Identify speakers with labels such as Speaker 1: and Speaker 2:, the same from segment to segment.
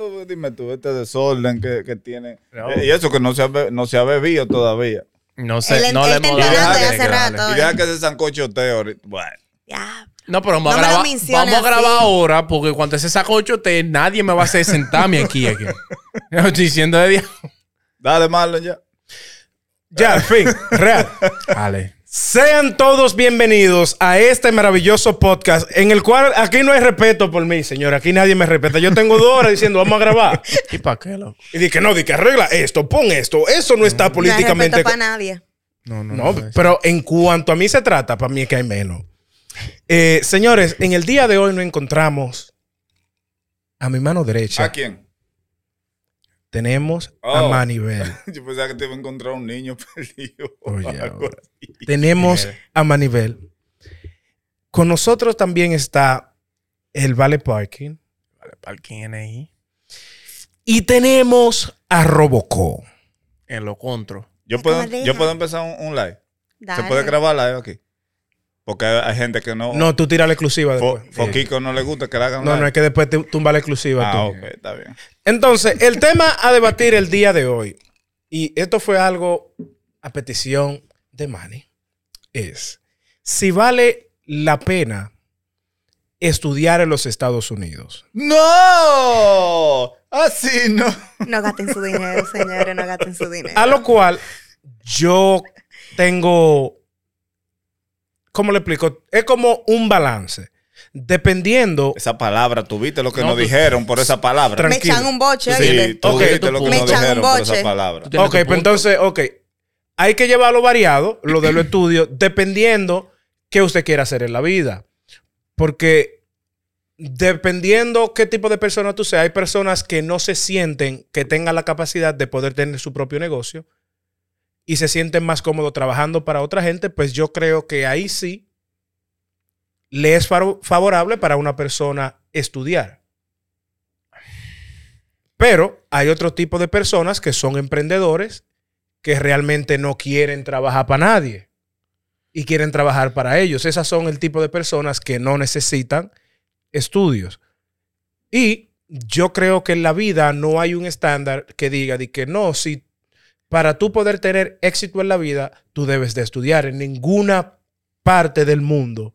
Speaker 1: tú, dime tú, este desorden que, que tiene.
Speaker 2: No.
Speaker 1: Eh, Y eso que no se ha, no se ha bebido todavía.
Speaker 2: No sé, no
Speaker 3: él
Speaker 2: le hemos dado que.
Speaker 1: Y deja que ese sancochoteo ahorita. Bueno.
Speaker 3: Ya.
Speaker 2: No, pero vamos,
Speaker 3: No
Speaker 2: a grabar, vamos a grabar
Speaker 3: así.
Speaker 2: ahora porque cuando ese saco te nadie me va a hacer sentarme aquí. aquí. Yo estoy diciendo de día.
Speaker 1: Dale, Marlon, ya.
Speaker 4: Ya, al fin, real.
Speaker 2: Dale.
Speaker 4: Sean todos bienvenidos a este maravilloso podcast en el cual aquí no hay respeto por mí, señor. Aquí nadie me respeta. Yo tengo dos horas diciendo vamos a grabar.
Speaker 2: ¿Y para qué, loco?
Speaker 4: Y dije, no, di que arregla esto, pon esto. Eso no está
Speaker 3: No
Speaker 4: políticamente.
Speaker 3: respeto para nadie.
Speaker 2: No, no,
Speaker 4: No,
Speaker 2: no.
Speaker 4: pero en cuanto a mí se trata, para mí es que hay menos. Eh, señores, en el día de hoy nos encontramos a mi mano derecha.
Speaker 1: ¿A quién?
Speaker 4: Tenemos a
Speaker 1: Oh.
Speaker 4: Manibel.
Speaker 1: Yo pensaba que te iba a encontrar un niño perdido. o
Speaker 4: Oye,
Speaker 1: algo
Speaker 4: ahora.
Speaker 1: así.
Speaker 4: Tenemos a Manibel. Con nosotros también está el Vale Parking.
Speaker 2: Vale, ¿Para quién ahí?
Speaker 4: Y tenemos a Robocó.
Speaker 2: En lo contro.
Speaker 1: Yo puedo, yo puedo empezar un, un live.
Speaker 3: Dale.
Speaker 1: ¿Se puede grabar live aquí? Porque hay, hay gente que no.
Speaker 4: No, tú tira la exclusiva
Speaker 1: Fo-
Speaker 4: después.
Speaker 1: Foquico no le gusta que le hagan
Speaker 4: No,
Speaker 1: live.
Speaker 4: no, es que después te tumba la exclusiva.
Speaker 1: Ah,
Speaker 4: tú.
Speaker 1: ok, está bien.
Speaker 4: Entonces, el tema a debatir el día de hoy, y esto fue algo a petición de Manny, es si vale la pena estudiar en los Estados Unidos.
Speaker 1: ¡No! Así no.
Speaker 3: No gasten su dinero, señores, no gasten su dinero.
Speaker 4: A lo cual yo tengo, ¿cómo le explico? Es como un balance. Dependiendo,
Speaker 1: Esa palabra, tú viste lo que
Speaker 2: No,
Speaker 1: nos
Speaker 2: tú-
Speaker 1: dijeron por esa palabra.
Speaker 3: Me echan un boche,
Speaker 1: Sí, tú
Speaker 4: Ok,
Speaker 1: viste
Speaker 2: tú
Speaker 1: lo que
Speaker 2: Me
Speaker 1: nos
Speaker 3: echan un
Speaker 1: dijeron por esa
Speaker 3: boche.
Speaker 1: palabra.
Speaker 4: Ok, pues entonces, ok, hay que llevarlo variado, lo de los estudios, dependiendo qué usted quiera hacer en la vida. Porque dependiendo qué tipo de persona tú seas, hay personas que no se sienten que tengan la capacidad de poder tener su propio negocio y se sienten más cómodos trabajando para otra gente, pues yo creo que ahí sí le es favorable para una persona estudiar. Pero hay otro tipo de personas que son emprendedores que realmente no quieren trabajar para nadie y quieren trabajar para ellos. Esas son el tipo de personas que no necesitan estudios. Y yo creo que en la vida no hay un estándar que diga de que no, si para tú poder tener éxito en la vida, tú debes de estudiar. En ninguna parte del mundo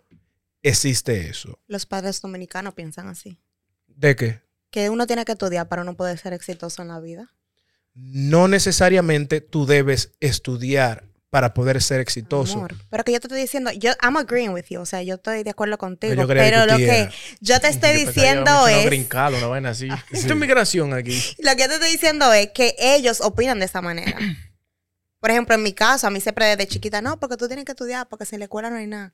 Speaker 4: existe eso.
Speaker 3: Los padres dominicanos piensan así.
Speaker 4: ¿De qué?
Speaker 3: Que uno tiene que estudiar para no poder ser exitoso en la vida.
Speaker 4: No necesariamente tú debes estudiar para poder ser exitoso.
Speaker 3: Amor. Pero que yo te estoy diciendo, yo, I'm agreeing with you. O sea, yo estoy de acuerdo contigo. Pero lo que yo te estoy
Speaker 2: Yo
Speaker 3: diciendo es.
Speaker 2: brincarlo, una vaina así. Esto es migración aquí.
Speaker 3: Lo que yo te estoy diciendo es que ellos opinan de esa manera. Por ejemplo, en mi caso, a mí siempre desde chiquita, no, porque tú tienes que estudiar, porque sin la escuela no hay nada.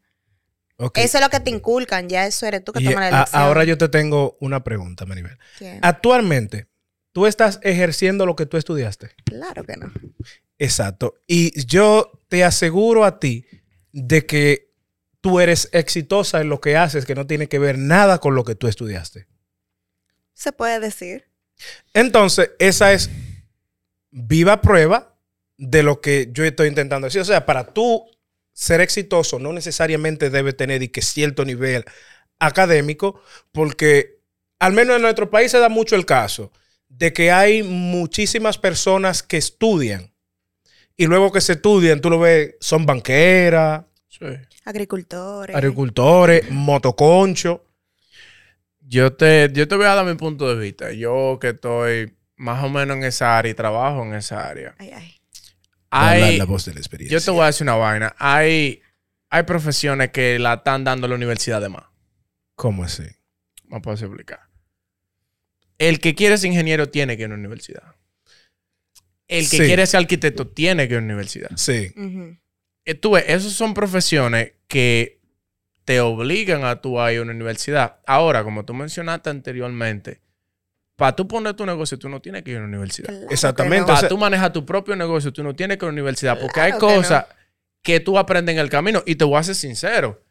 Speaker 4: Ok.
Speaker 3: Eso es lo que te inculcan, ya eso eres tú que tomas la elección.
Speaker 4: ahora yo te tengo una pregunta, Maribel. Actualmente, ¿tú estás ejerciendo lo que tú estudiaste?
Speaker 3: Claro que no.
Speaker 4: Exacto. Y yo te aseguro a ti de que tú eres exitosa en lo que haces, que no tiene que ver nada con lo que tú estudiaste.
Speaker 3: Se puede decir.
Speaker 4: Entonces, esa es viva prueba de lo que yo estoy intentando decir. O sea, para tú ser exitoso, no necesariamente debe tener y que cierto nivel académico, porque al menos en nuestro país se da mucho el caso de que hay muchísimas personas que estudian y luego que se estudian, tú lo ves, son banqueras,
Speaker 2: Sí.
Speaker 3: Agricultores.
Speaker 4: agricultores, motoconcho.
Speaker 2: Yo te, yo te voy a dar mi punto de vista. Yo que estoy más o menos en esa área y trabajo en esa área.
Speaker 3: Ay, ay.
Speaker 2: Hay,
Speaker 4: voz de la experiencia.
Speaker 2: yo te voy a decir una vaina. Hay, hay profesiones que la están dando la universidad de más.
Speaker 4: ¿Cómo así?
Speaker 2: Me puedo explicar. El que quiere ser ingeniero tiene que ir a una universidad. El que
Speaker 4: Sí.
Speaker 2: quiere ser arquitecto tiene que ir a una universidad.
Speaker 4: Sí.
Speaker 2: Eh, Tú ves, esas son profesiones que te obligan a a ir a una universidad. Ahora, como tú mencionaste anteriormente, para tú poner tu negocio, tú no tienes que ir a una universidad.
Speaker 3: Claro
Speaker 4: Exactamente.
Speaker 3: no.
Speaker 2: Para tú manejar tu propio negocio, tú no tienes que ir a la universidad. Porque hay
Speaker 3: que
Speaker 2: cosas que tú aprendes en el camino. Y te voy a ser sincero.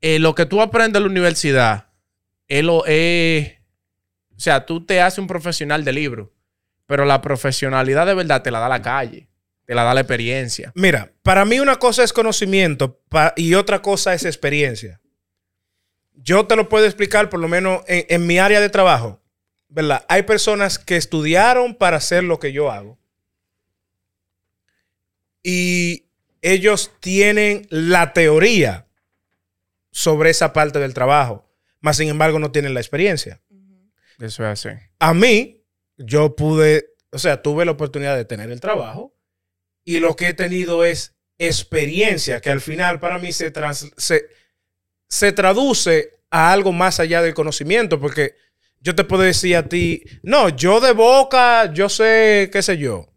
Speaker 2: Eh, lo que tú aprendes en la universidad es lo es. O sea, tú te haces un profesional de libro. Pero la profesionalidad de verdad te la da la calle. Te la da la experiencia.
Speaker 4: Mira, para mí una cosa es conocimiento y otra cosa es experiencia. Yo te lo puedo explicar por lo menos en, en mi área de trabajo. ¿verdad? Hay personas que estudiaron para hacer lo que yo hago. Y ellos tienen la teoría sobre esa parte del trabajo, más sin embargo no tienen la experiencia.
Speaker 2: Eso es así.
Speaker 4: A mí, yo pude, o sea, tuve la oportunidad de tener el trabajo y lo que he tenido es experiencia, que al final para mí se, trans- se, se traduce a algo más allá del conocimiento, porque yo te puedo decir a ti, no, yo de boca, yo sé, qué sé yo.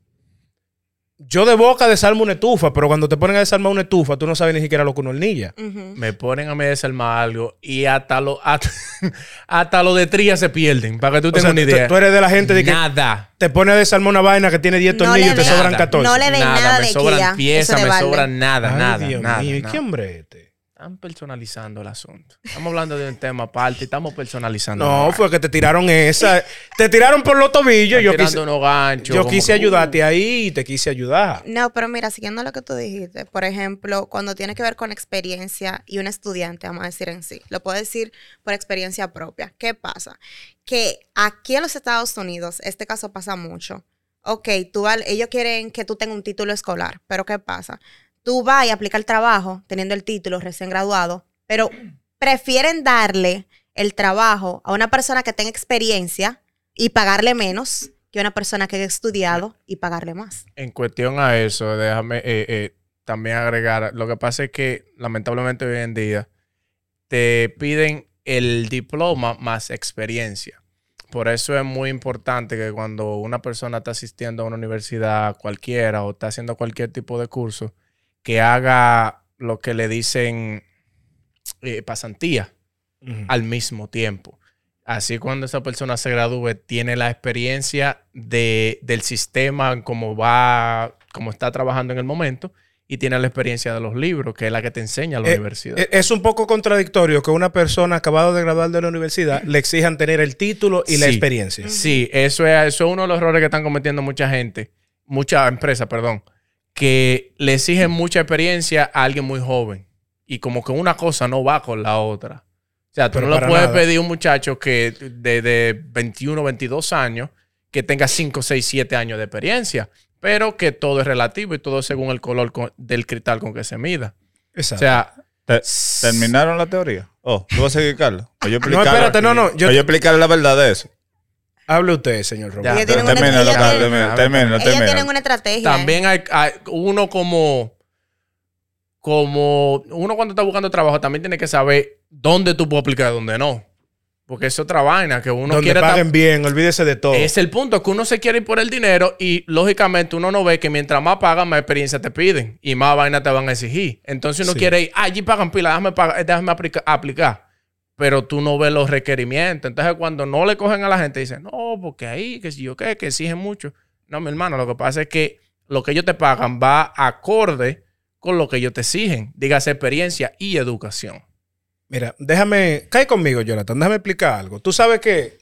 Speaker 4: Yo de boca desarmo una estufa, pero cuando te ponen a desarmar una estufa, tú no sabes ni siquiera lo que una hornilla.
Speaker 2: Me ponen a mí a desarmar algo y hasta lo, hasta, hasta lo de tría se pierden. Para que tú
Speaker 4: O
Speaker 2: tengas
Speaker 4: sea,
Speaker 2: una idea.
Speaker 4: tú eres de la gente de que
Speaker 2: Nada.
Speaker 4: te pone a desarmar una vaina que tiene 10
Speaker 3: No
Speaker 4: tornillos y te sobran
Speaker 2: Nada.
Speaker 4: 14.
Speaker 3: No le den nada
Speaker 2: me
Speaker 3: de
Speaker 2: sobran piezas, me sobran nada,
Speaker 4: Ay,
Speaker 2: nada,
Speaker 4: Dios
Speaker 2: nada.
Speaker 4: mío, ¿y
Speaker 2: nada.
Speaker 4: qué hombre es?
Speaker 2: Están personalizando el asunto. Estamos hablando de un tema aparte y estamos personalizando.
Speaker 4: No, fue que te tiraron esa. Te tiraron por los tobillos.
Speaker 2: Están
Speaker 4: Yo
Speaker 2: tirando
Speaker 4: quise,
Speaker 2: unos ganchos.
Speaker 4: yo quise
Speaker 2: que,
Speaker 4: ayudarte ahí y te quise ayudar.
Speaker 3: No, pero mira, siguiendo lo que tú dijiste, por ejemplo, cuando tiene que ver con experiencia y un estudiante, vamos a decir en sí, lo puedo decir por experiencia propia. ¿Qué pasa? Que aquí en los Estados Unidos, este caso pasa mucho. Ok, tú, ellos quieren que tú tengas un título escolar, pero ¿qué pasa? Tú vas y aplicas el trabajo teniendo el título recién graduado, pero prefieren darle el trabajo a una persona que tenga experiencia y pagarle menos que a una persona que haya estudiado y pagarle más.
Speaker 2: En cuestión a eso, déjame eh, eh, también agregar. Lo que pasa es que lamentablemente hoy en día te piden el diploma más experiencia. Por eso es muy importante que cuando una persona está asistiendo a una universidad cualquiera o está haciendo cualquier tipo de curso, que haga lo que le dicen eh, pasantía al mismo tiempo. Así cuando esa persona se gradúe, tiene la experiencia de, del sistema, cómo va, cómo está trabajando en el momento, y tiene la experiencia de los libros, que es la que te enseña la
Speaker 4: Eh,
Speaker 2: universidad.
Speaker 4: Eh, Es un poco contradictorio que una persona acabado de graduar de la universidad le exijan tener el título y la experiencia.
Speaker 2: Sí, eso es, eso es uno de los errores que están cometiendo mucha gente, mucha empresa, perdón, que le exigen mucha experiencia a alguien muy joven. Y como que una cosa no va con la otra. O sea, tú
Speaker 4: Pero
Speaker 2: no le puedes
Speaker 4: nada.
Speaker 2: pedir a un muchacho que de, de 21, 22 años, que tenga 5, 6, 7 años de experiencia, pero que todo es relativo y todo según el color con- del cristal con que se mida. O
Speaker 4: Exacto.
Speaker 2: sea,
Speaker 1: Te- ¿Terminaron la teoría? Oh, ¿tú vas a seguir, Carlos? O yo
Speaker 4: no, espérate, no, no. Yo,
Speaker 1: o yo explicarle la verdad de eso.
Speaker 4: Hable usted, señor
Speaker 2: Ya.
Speaker 4: Roberto.
Speaker 3: Ellos tienen una- estrategia.
Speaker 2: También hay, hay- uno como, como uno cuando está buscando trabajo también tiene que saber dónde tú puedes aplicar y dónde no. Porque es otra vaina que uno
Speaker 4: Donde
Speaker 2: quiere...
Speaker 4: paguen bien, olvídese de todo.
Speaker 2: Es el punto, que uno se quiere ir por el dinero y lógicamente uno no ve que mientras más pagan, más experiencia te piden y más vaina te van a exigir. Entonces uno
Speaker 4: Sí.
Speaker 2: quiere ir, "Ah, allí pagan pila, déjame, pagar- déjame aplica- aplicar. Pero tú no ves los requerimientos. Entonces cuando no le cogen a la gente, dicen, no, porque ahí, que si yo qué, que exigen mucho. No, mi hermano, lo que pasa es que lo que ellos te pagan va acorde con lo que ellos te exigen. Dígase experiencia y educación.
Speaker 4: Mira, déjame, cae conmigo, Jonathan, déjame explicar algo. Tú sabes que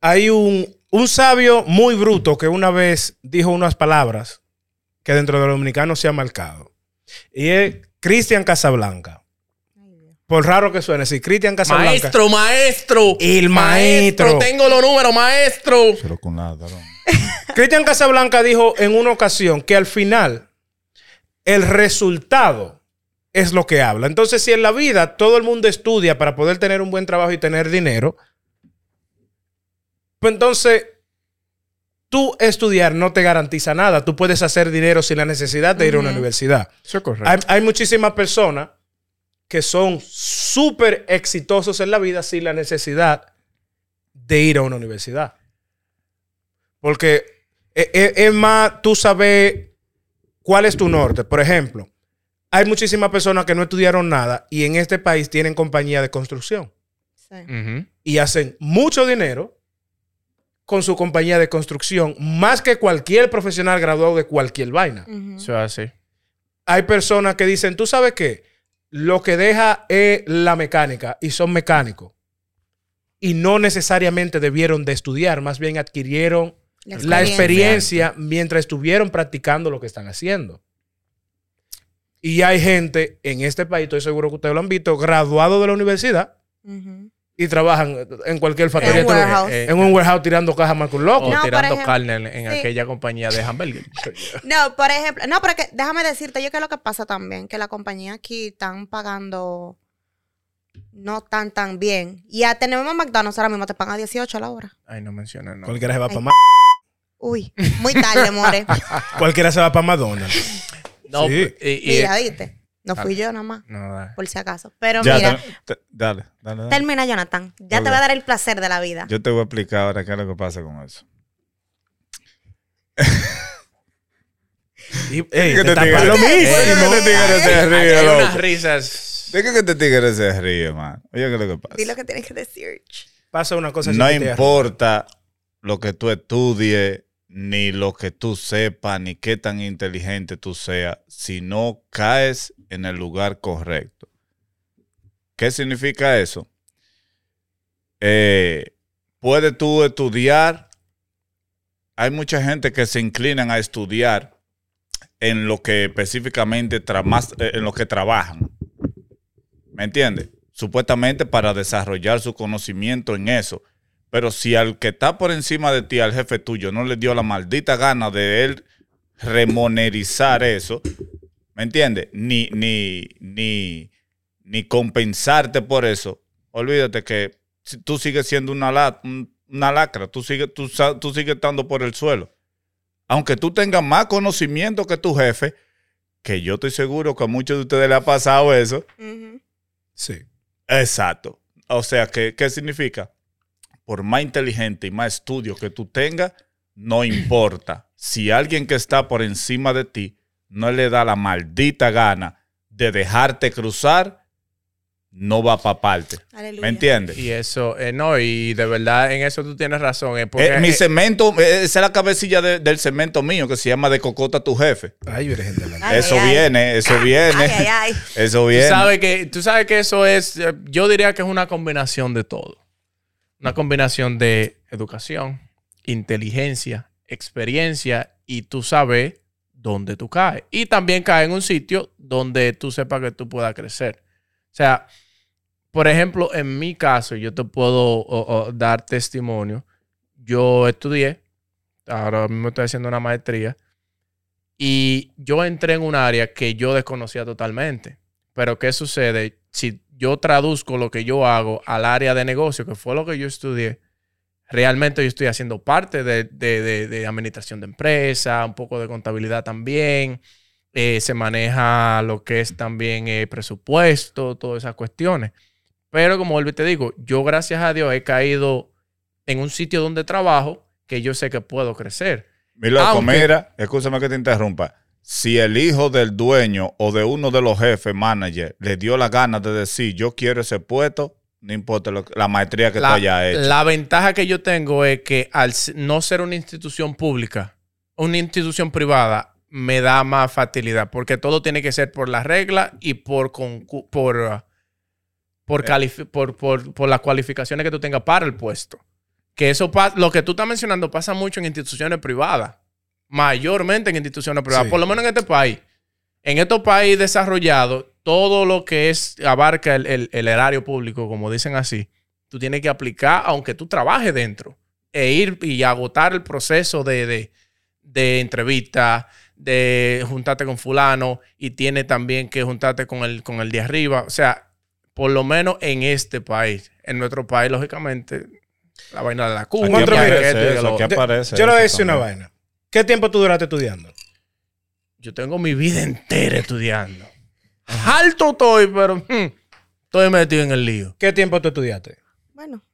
Speaker 4: hay un, un sabio muy bruto que una vez dijo unas palabras que dentro de los dominicanos se ha marcado. Y es Cristian Casablanca. Por raro que suene, sí, Cristian Casablanca.
Speaker 2: Maestro, maestro.
Speaker 4: El maestro.
Speaker 2: Tengo los números, maestro.
Speaker 1: Pero con nada.
Speaker 4: Cristian Casablanca dijo en una ocasión que al final el resultado es lo que habla. Entonces, si en la vida todo el mundo estudia para poder tener un buen trabajo y tener dinero, pues entonces tú estudiar no te garantiza nada. Tú puedes hacer dinero sin la necesidad de ir a una universidad.
Speaker 2: Eso es correcto.
Speaker 4: Hay, hay muchísimas personas que son súper exitosos en la vida sin la necesidad de ir a una universidad. Porque e- e- es, más, tú sabes cuál es tu norte. Por ejemplo, hay muchísimas personas que no estudiaron nada y en este país tienen compañía de construcción
Speaker 3: Sí.
Speaker 4: Y hacen mucho dinero con su compañía de construcción, más que cualquier profesional graduado de cualquier vaina hay personas que dicen, tú sabes qué, lo que deja es la mecánica y son mecánicos. Y no necesariamente debieron de estudiar, más bien adquirieron la experiencia mientras estuvieron practicando lo que están haciendo. Y hay gente en este país, estoy seguro que ustedes lo han visto, graduado de la universidad. Y trabajan en cualquier factoría.
Speaker 3: En un.
Speaker 2: Eh,
Speaker 4: en un warehouse tirando cajas más que un loco.
Speaker 2: O
Speaker 3: No,
Speaker 2: tirando
Speaker 3: ejemplo,
Speaker 2: carne en, en
Speaker 3: sí.
Speaker 2: aquella compañía de hamburgues.
Speaker 3: No, por ejemplo, no, pero que, déjame decirte, yo que lo que pasa también, que la compañía aquí están pagando no tan tan bien. Y a tenemos McDonald's ahora mismo te pagan 18 a la hora.
Speaker 2: Ay, no menciones, no.
Speaker 4: Cualquiera se va para más.
Speaker 3: Uy, muy tarde, more.
Speaker 4: Cualquiera se va para McDonald's.
Speaker 2: No,
Speaker 4: Sí.
Speaker 2: y- y-
Speaker 3: Mira, ¿viste? No fui yo nada más,
Speaker 2: no, da.
Speaker 3: por si acaso. Pero
Speaker 1: Ya,
Speaker 3: mira,
Speaker 1: te- te- dale, dale, dale.
Speaker 3: termina, Jonathan. Ya te voy a dar el placer de la vida.
Speaker 1: Yo te voy a explicar ahora qué es lo que pasa con eso.
Speaker 4: Y, ey,
Speaker 1: ¿Qué
Speaker 4: te
Speaker 1: te
Speaker 4: tapas
Speaker 1: tigre?
Speaker 4: lo
Speaker 1: ¿Qué
Speaker 4: mismo.
Speaker 1: te tigre se ríe, loco?
Speaker 2: unas risas.
Speaker 1: ¿De qué que este tigre se ríe, man? Oye, ¿qué es lo que pasa?
Speaker 3: Di lo que tienes que decir.
Speaker 4: Pasa una cosa
Speaker 1: No importa lo que tú estudies, ni lo que tú sepas, ni qué tan inteligente tú seas, si no caes en el lugar correcto. ¿Qué significa eso? Eh, puedes tú estudiar. Hay mucha gente que se inclinan a estudiar en lo que específicamente eh, en lo que trabajan. ¿Me entiendes? Supuestamente para desarrollar su conocimiento en eso. Pero si al que está por encima de ti, al jefe tuyo, no le dio la maldita gana de él remonerizar eso, ¿me entiendes? Ni, ni, ni, ni compensarte por eso, olvídate que si tú sigues siendo una, la- una lacra, tú sigues, tú, tú sigues estando por el suelo. Aunque tú tengas más conocimiento que tu jefe, que yo estoy seguro que a muchos de ustedes le ha pasado eso.
Speaker 4: Sí.
Speaker 1: Exacto. O sea, ¿qué, ¿qué significa? Por más inteligente y más estudio que tú tengas, no importa. Si alguien que está por encima de ti no le da la maldita gana de dejarte cruzar, no va para parte.
Speaker 3: Aleluya.
Speaker 1: ¿Me entiendes?
Speaker 2: Y eso, eh, no, y de verdad en eso tú tienes razón. eh, porque,
Speaker 1: Eh, mi cemento, eh, esa es la cabecilla de- del cemento mío que se llama de cocota tu jefe.
Speaker 4: Ay, Virgen de la
Speaker 3: Ay,
Speaker 1: eso
Speaker 3: ay, ay.
Speaker 1: viene, eso viene,
Speaker 3: Ay, ay, ay.
Speaker 1: eso
Speaker 2: tú,
Speaker 1: viene.
Speaker 2: sabes que, tú sabes que eso es, yo diría que es una combinación de todo. Una combinación de educación, inteligencia, experiencia y tú sabes dónde tú caes. Y también caes en un sitio donde tú sepas que tú puedas crecer. O sea, por ejemplo, en mi caso, yo te puedo dar testimonio. Yo estudié, ahora mismo estoy haciendo una maestría, y yo entré en un área que yo desconocía totalmente. Pero ¿qué sucede? Si yo traduzco lo que yo hago al área de negocio, que fue lo que yo estudié, realmente yo estoy haciendo parte de, de- de- de administración de empresa, un poco de contabilidad también. Eh, se maneja lo que es también eh, presupuesto, todas esas cuestiones. Pero como vuelvo y te digo, yo gracias a Dios he caído en un sitio donde trabajo que yo sé que puedo crecer.
Speaker 1: Mi loco,
Speaker 2: Aunque-
Speaker 1: mira, escúchame que te interrumpa. Si el hijo del dueño o de uno de los jefes, manager, le dio la gana de decir yo quiero ese puesto, no importa lo la maestría que tú
Speaker 2: la,
Speaker 1: hayas hecho.
Speaker 2: la ventaja que yo tengo es que al no ser una institución pública, una institución privada, me da más facilidad, porque todo tiene que ser por la regla y por, por, uh, por, califi- por, por, por las cualificaciones que tú tengas para el puesto. Que eso lo que tú estás mencionando pasa mucho en instituciones privadas, mayormente en instituciones privadas,
Speaker 4: Sí.
Speaker 2: por lo menos en este país. En estos países desarrollados, todo lo que es abarca el, el- el erario público, como dicen así, tú tienes que aplicar, aunque tú trabajes dentro, e ir y agotar el proceso de, de, de entrevista, de juntarte con fulano, y tiene también que juntarte con el, con el de arriba. O sea, por lo menos en este país. En nuestro país, lógicamente, la vaina de la Cuba.
Speaker 4: Aquí
Speaker 2: que
Speaker 4: aparece
Speaker 2: esto y que
Speaker 1: eso,
Speaker 2: lo
Speaker 1: aquí
Speaker 2: otro.
Speaker 1: aparece
Speaker 4: Yo le voy a decir una vaina. ¿Qué tiempo tú duraste estudiando?
Speaker 2: Yo tengo mi vida entera estudiando. Alto estoy, pero hmm, estoy metido en el lío.
Speaker 4: ¿Qué tiempo tú estudiaste?
Speaker 3: Bueno,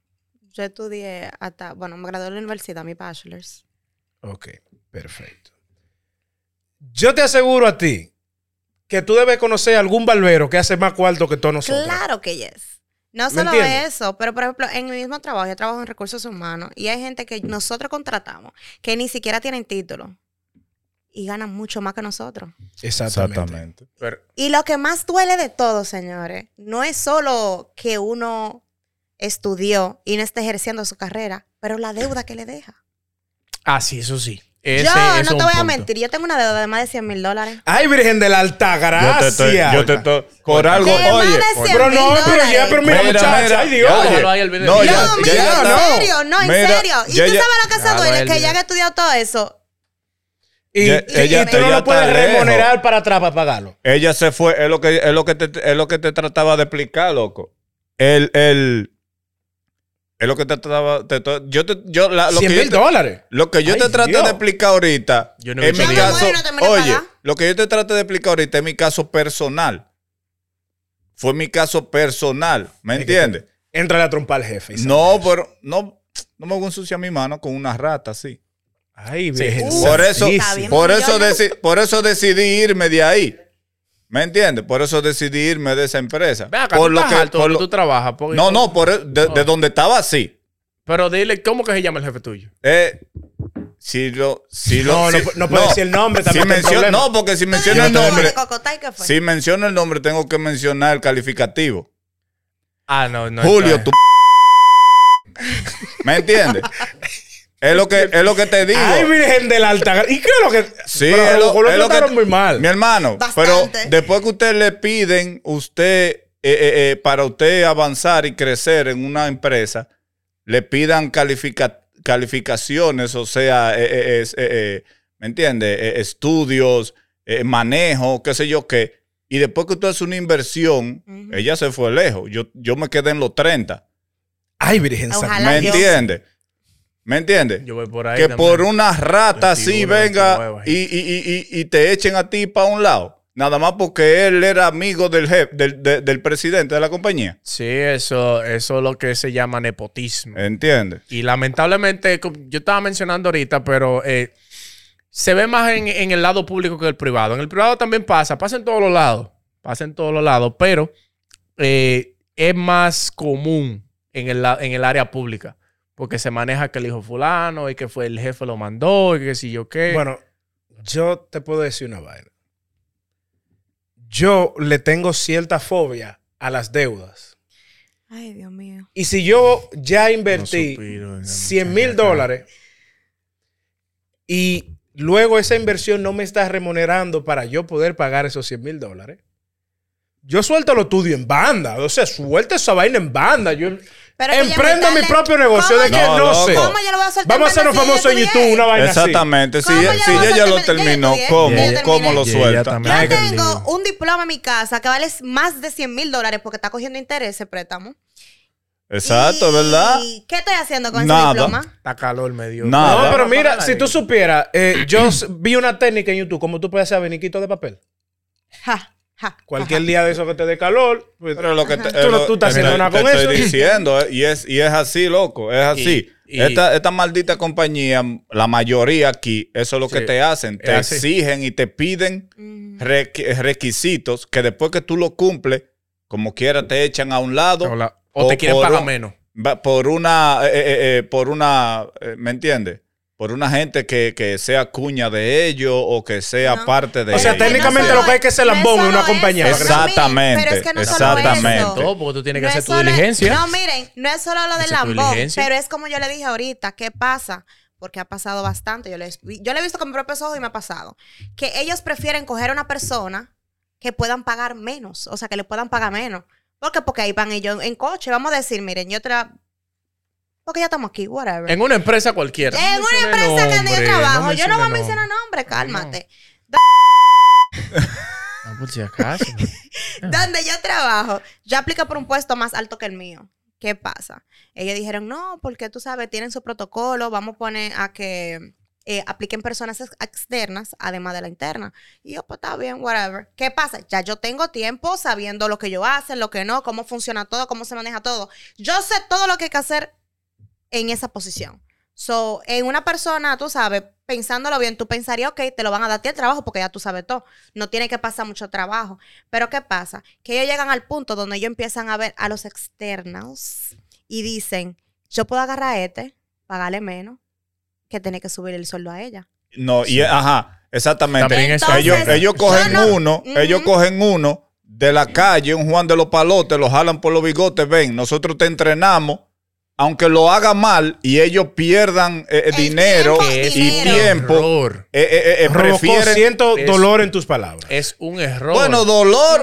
Speaker 3: yo estudié hasta, bueno, me gradué de la universidad, mi bachelor's.
Speaker 4: Ok, perfecto. Yo te aseguro a ti que tú debes conocer algún barbero que hace más cuarto que todos nosotros.
Speaker 3: Claro que yes. No
Speaker 4: ¿Me
Speaker 3: solo
Speaker 4: entiendes?
Speaker 3: eso, pero por ejemplo, en mi mismo trabajo, yo trabajo en recursos humanos y hay gente que nosotros contratamos que ni siquiera tienen título y ganan mucho más que nosotros.
Speaker 4: Exactamente.
Speaker 1: Exactamente.
Speaker 2: Pero,
Speaker 3: Y lo que más duele de todo, señores, no es solo que uno estudió y no está ejerciendo su carrera, pero la deuda que le deja.
Speaker 2: ah, sí, eso sí. Ese
Speaker 3: yo no te voy a mentir, yo tengo una deuda de más de 100 mil dólares.
Speaker 4: Ay, Virgen de la Alta
Speaker 1: Yo te
Speaker 4: Gracia.
Speaker 1: estoy, yo te estoy- por algo,
Speaker 3: De más
Speaker 1: oye.
Speaker 3: de 100
Speaker 4: Pero no, pero ya, pero mira,
Speaker 1: Mira,
Speaker 4: muchacha,
Speaker 1: mira,
Speaker 4: ay Dios.
Speaker 1: ya. No,
Speaker 3: No,
Speaker 1: ya,
Speaker 3: mira,
Speaker 1: ya, ya,
Speaker 3: en
Speaker 1: no.
Speaker 3: serio, no, en
Speaker 1: Mira,
Speaker 3: serio. Y
Speaker 1: ya,
Speaker 3: tú sabes lo que se duele, que ya que he estudiado todo eso.
Speaker 4: Y,
Speaker 1: Ya-
Speaker 4: y-
Speaker 1: ella-
Speaker 4: y tú no lo puedes
Speaker 1: lejos.
Speaker 4: remunerar para atrás para pagarlo.
Speaker 1: Ella se fue, es lo que, es lo que, te, es lo que te trataba de explicar, loco. El, el, es lo que te trataba, te- yo te, yo, la- lo
Speaker 4: 100
Speaker 1: que yo
Speaker 4: mil
Speaker 1: te-
Speaker 4: dólares.
Speaker 1: Lo que yo
Speaker 4: Ay,
Speaker 1: te traté
Speaker 4: Dios.
Speaker 1: de explicar ahorita,
Speaker 2: Yo no
Speaker 1: en
Speaker 2: he
Speaker 1: mi caso,
Speaker 3: no
Speaker 1: oye,
Speaker 3: pagar.
Speaker 1: lo que yo te traté de explicar ahorita es mi caso personal. Fue mi caso personal, ¿me
Speaker 4: Es
Speaker 1: entiendes?
Speaker 4: Entra a trompar al jefe.
Speaker 1: No, pero no, no me voy a ensuciar mi mano con una rata así.
Speaker 4: Ay, Virgen
Speaker 3: Uh,
Speaker 1: Por eso, por eso, deci- por eso decidí irme de ahí. ¿Me entiendes? Por eso decidí irme de esa empresa.
Speaker 2: Ve acá,
Speaker 1: por
Speaker 2: tú
Speaker 1: lo
Speaker 2: estás
Speaker 1: que,
Speaker 2: alto
Speaker 1: por
Speaker 2: donde
Speaker 1: lo-
Speaker 2: tú trabajas. porque-
Speaker 1: no, no, por, el- de, de donde estaba así.
Speaker 2: Pero dile, ¿cómo que se llama el jefe tuyo?
Speaker 1: Eh, si lo, si lo,
Speaker 4: No, no,
Speaker 1: si-
Speaker 4: no puede decir el nombre,
Speaker 1: Si
Speaker 4: también problema.
Speaker 1: no, porque si
Speaker 3: ¿Tú
Speaker 1: menciono el nombre, si menciono el nombre, tengo que mencionar el calificativo.
Speaker 2: Ah, no, no.
Speaker 1: Julio, tú. ¿Me entiendes? Es lo que, es lo que te digo.
Speaker 4: Ay, Virgen de la Alta. ¿Y lo que.?
Speaker 1: Sí,
Speaker 4: Pero
Speaker 1: es lo,
Speaker 4: lo,
Speaker 1: es lo
Speaker 4: trataron
Speaker 1: que
Speaker 4: muy mal.
Speaker 1: Mi hermano,
Speaker 3: Bastante.
Speaker 1: pero después que usted le piden, usted, eh, eh, eh, para usted avanzar y crecer en una empresa, le pidan califica- calificaciones, o sea, eh, eh, eh, eh, ¿me entiende? Eh, estudios, eh, manejo, qué sé yo qué. Y después que usted hace una inversión, ella se fue lejos. Yo, yo me quedé en los 30.
Speaker 4: Ay, Virgen
Speaker 3: Ojalá
Speaker 4: Santa.
Speaker 1: ¿Me
Speaker 3: Dios.
Speaker 1: entiende? ¿Me entiende?
Speaker 2: Yo voy por ahí.
Speaker 1: que
Speaker 2: también.
Speaker 1: por una rata así
Speaker 2: 21,
Speaker 1: venga
Speaker 2: 29
Speaker 1: y, y- y- y- te echen a ti para un lado. Nada más porque él era amigo del jefe, del, de- del presidente de la compañía.
Speaker 2: Sí, eso, eso es lo que se llama nepotismo.
Speaker 1: ¿Entiendes?
Speaker 2: Y lamentablemente, yo estaba mencionando ahorita, pero eh, se ve más en, en el lado público que el privado. En el privado también pasa, pasa en todos los lados, pasa en todos los lados, pero eh, es más común en el, en el área pública. Porque se maneja que el hijo fulano y que fue el jefe lo mandó y que si yo qué.
Speaker 4: Bueno, yo te puedo decir una vaina. Yo le tengo cierta fobia a las deudas.
Speaker 3: Ay, Dios mío.
Speaker 4: Y si yo ya
Speaker 2: No
Speaker 4: invertí
Speaker 2: la
Speaker 4: 100 mil dólares y luego esa inversión no me está remunerando para yo poder pagar esos 100 mil dólares, yo suelto lo tuyo en banda. O sea, suelta esa vaina en banda. Yo
Speaker 3: Pero
Speaker 4: emprendo mi propio negocio
Speaker 3: ¿Cómo
Speaker 4: de que
Speaker 1: yo-
Speaker 4: no,
Speaker 1: No,
Speaker 4: sé.
Speaker 3: ¿Cómo yo lo voy a soltar
Speaker 4: Vamos a hacernos famosos en
Speaker 3: yo
Speaker 4: YouTube, una vaina así.
Speaker 1: Exactamente. Si,
Speaker 3: ¿Cómo
Speaker 1: ella ya lo terminó, ¿cómo? ¿Cómo lo suelta?
Speaker 3: Yo
Speaker 2: qué
Speaker 3: tengo un diploma en mi casa que vale más de 100 mil dólares porque está cogiendo interés ese préstamo.
Speaker 1: Exacto,
Speaker 3: ¿Y
Speaker 1: ¿verdad?
Speaker 3: ¿Qué estoy haciendo con
Speaker 1: Nada.
Speaker 3: ese diploma?
Speaker 2: Está calor medio.
Speaker 1: Nada.
Speaker 4: No, pero mira, si tú supieras, eh, yo vi una técnica en YouTube, como tú puedes hacer abaniquito de papel.
Speaker 3: Ja, ja,
Speaker 4: Cualquier
Speaker 3: ja.
Speaker 4: día de eso que te dé calor, pues,
Speaker 1: Pero lo que te,
Speaker 4: Tú no-
Speaker 1: lo-
Speaker 4: tú estás
Speaker 1: te-
Speaker 4: haciendo nada
Speaker 1: te
Speaker 4: con
Speaker 1: estoy
Speaker 4: eso.
Speaker 1: diciendo, eh, y es, y es así, loco, es así.
Speaker 2: Y- y-
Speaker 1: esta, esta maldita compañía, la mayoría aquí, eso es lo que te hacen. Te exigen y te piden
Speaker 3: Mm.
Speaker 1: requ- requisitos que después que tú lo cumples, como quiera, te echan a un lado.
Speaker 2: O, la- o te quieren pagar
Speaker 1: un-
Speaker 2: menos.
Speaker 1: Por una, eh, eh, eh, por una, eh, ¿me entiendes? Por una gente que, que sea cuña de ellos o que sea
Speaker 3: No.
Speaker 1: parte de
Speaker 4: O sea,
Speaker 1: ellos.
Speaker 4: técnicamente
Speaker 3: solo
Speaker 4: lo que hay que hacer
Speaker 3: no
Speaker 4: lambón en
Speaker 3: solo
Speaker 4: una compañía.
Speaker 3: eso,
Speaker 1: Exactamente,
Speaker 3: Pero es que no solo
Speaker 1: exactamente.
Speaker 3: eso.
Speaker 2: Todo, porque tú tienes que
Speaker 3: No
Speaker 2: hacer
Speaker 3: es
Speaker 2: tu
Speaker 3: solo-
Speaker 2: diligencia.
Speaker 3: No, miren, no es solo lo del lambón, pero es como yo le dije ahorita, ¿qué pasa? Porque ha pasado bastante. Yo, les, vi- yo le he visto con mis propios ojos y me ha pasado. Que ellos prefieren coger a una persona que puedan pagar menos, o sea, que le puedan pagar menos. ¿Por qué? Porque ahí van ellos en coche. Vamos a decir, miren, yo tra... Porque ya estamos aquí, whatever.
Speaker 2: En una empresa cualquiera.
Speaker 3: En
Speaker 2: No
Speaker 3: una empresa que donde yo trabajo. yo no voy a mencionar nombre, cálmate.
Speaker 2: nombre. No, por si acaso.
Speaker 3: donde yo trabajo, yo apliqué por un puesto más alto que el mío. ¿Qué pasa? Ellos dijeron, no, porque tú sabes, tienen su protocolo, vamos a poner a que eh, apliquen personas ex- externas, además de la interna. Y yo, pues está bien, whatever. ¿Qué pasa? Ya yo tengo tiempo sabiendo lo que yo hacen, lo que no, cómo funciona todo, cómo se maneja todo. Yo sé todo lo que hay que hacer en esa posición. So, en una persona, tú sabes, pensándolo bien, tú pensarías, ok, te lo van a dar a ti el trabajo porque ya tú sabes todo. No tiene que pasar mucho trabajo. Pero ¿qué pasa? Que ellos llegan al punto donde ellos empiezan a ver a los externos y dicen, yo puedo agarrar a este, pagarle menos, que tener que subir el sueldo a ella.
Speaker 1: No, y ajá, exactamente. Ellos, ellos cogen
Speaker 3: no-
Speaker 1: uno, ellos cogen uno de la calle, un Juan de los Palotes, lo jalan por los bigotes, ven, nosotros te entrenamos aunque lo haga mal y ellos pierdan eh,
Speaker 3: El
Speaker 1: dinero
Speaker 3: tiempo,
Speaker 1: y
Speaker 3: dinero.
Speaker 1: tiempo,
Speaker 2: Error.
Speaker 1: eh, eh, eh, prefieren...
Speaker 4: siento
Speaker 2: es-
Speaker 4: dolor en tus palabras.
Speaker 2: Es un error.
Speaker 1: Bueno, dolor,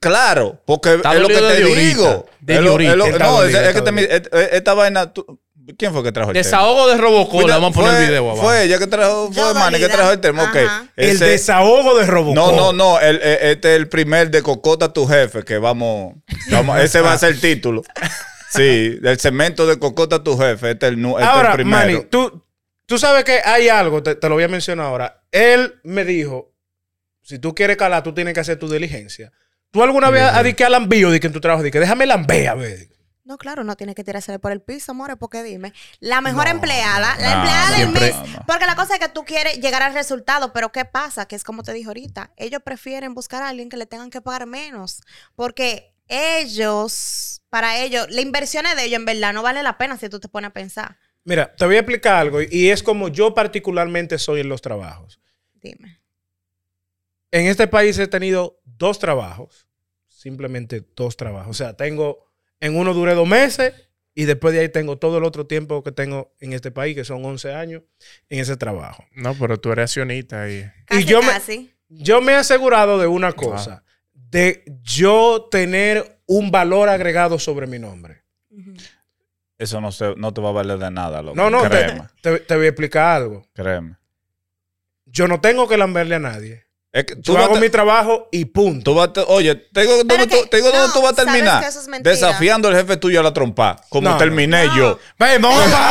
Speaker 1: claro, porque
Speaker 2: Está
Speaker 1: es lo que te
Speaker 2: de
Speaker 1: digo.
Speaker 2: de
Speaker 1: Es lo- es lo- no, es, es que te- esta vaina, tú- ¿quién fue que trajo el tema?
Speaker 2: Desahogo de Robocop. Vamos a poner el video abajo.
Speaker 1: Fue ella que trajo, fue Manny que trajo el tema, ok.
Speaker 3: Ajá.
Speaker 4: el desahogo de Robocop.
Speaker 1: no, no, no, el- eh, este es el primer de Cocota tu jefe, que vamos, vamos ese va a ser el título. Sí, del segmento de Cocota tu jefe, este es el, nu- este es el
Speaker 4: Ahora,
Speaker 1: primero.
Speaker 4: Manny, tú, tú sabes que hay algo, te, te lo voy a mencionar ahora. Él me dijo, si tú quieres calar, tú tienes que hacer tu diligencia. ¿Tú alguna vez has dicho que al envío de que en tu trabajo, de que déjame lamber, a ver?
Speaker 3: No, claro, no tiene que tirarse por el piso, amores, porque dime. La mejor
Speaker 4: No,
Speaker 3: empleada, la
Speaker 1: no,
Speaker 3: empleada del
Speaker 2: siempre-
Speaker 3: mes. Porque la cosa es que tú quieres llegar al resultado, pero ¿qué pasa? Que es como te dije ahorita, ellos prefieren buscar a alguien que le tengan que pagar menos. Porque ellos, para ellos, la inversión de ellos en verdad no vale la pena si tú te pones a pensar.
Speaker 4: Mira, te voy a explicar algo y- y es como yo particularmente soy en los trabajos.
Speaker 3: Dime.
Speaker 4: En este país he tenido dos trabajos, simplemente dos trabajos. O sea, tengo, en uno duré dos meses y después de ahí tengo todo el otro tiempo que tengo en este país, que son 11 años, en ese trabajo.
Speaker 2: No, pero tú eres accionista y...
Speaker 3: Casi,
Speaker 4: yo me-. Yo me he asegurado de una cosa, de yo tener un valor agregado sobre mi nombre.
Speaker 1: Eso no, se, no te va a valer de nada, loco.
Speaker 4: No, no, te, te- te voy a explicar algo.
Speaker 1: créeme.
Speaker 4: Yo no tengo que lamberle a nadie.
Speaker 1: Es que tú
Speaker 4: Yo
Speaker 1: vas
Speaker 4: hago mi trabajo y punto.
Speaker 1: Tú vas a oye, te digo,
Speaker 3: Pero
Speaker 1: ¿dónde,
Speaker 3: que-
Speaker 1: tú, te digo dónde
Speaker 3: no,
Speaker 1: tú vas a terminar.
Speaker 3: es.
Speaker 1: Desafiando al jefe tuyo a la trompa, como
Speaker 4: No,
Speaker 1: terminé
Speaker 3: no.
Speaker 1: yo.
Speaker 4: Ven, vamos a